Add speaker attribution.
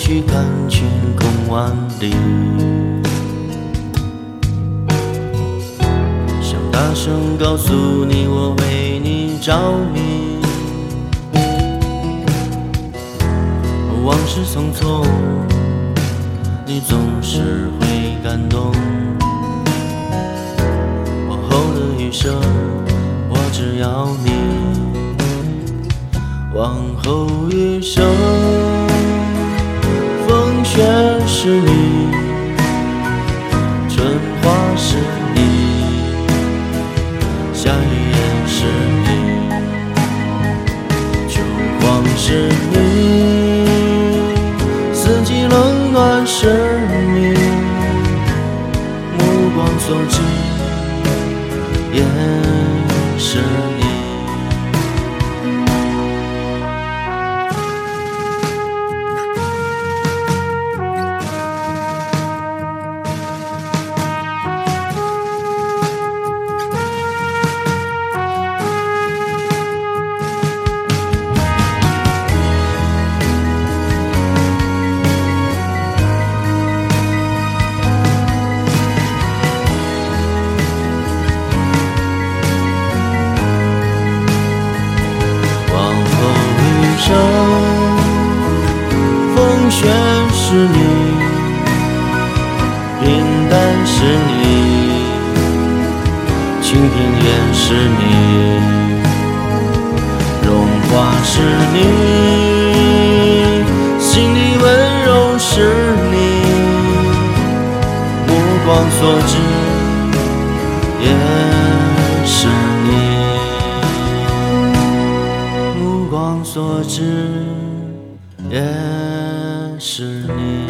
Speaker 1: 去看晴空万里。想大声告诉你，我为你着迷。往事匆匆，你总是会感动。往后的余生，我只要你。往后余生，是你，春花是你，夏雨也是你，秋黄是你，四季冷暖是你，目光所及。全是你平淡是你清贫也是你荣华是你心底温柔是你目光所至也是你目光所至也是你，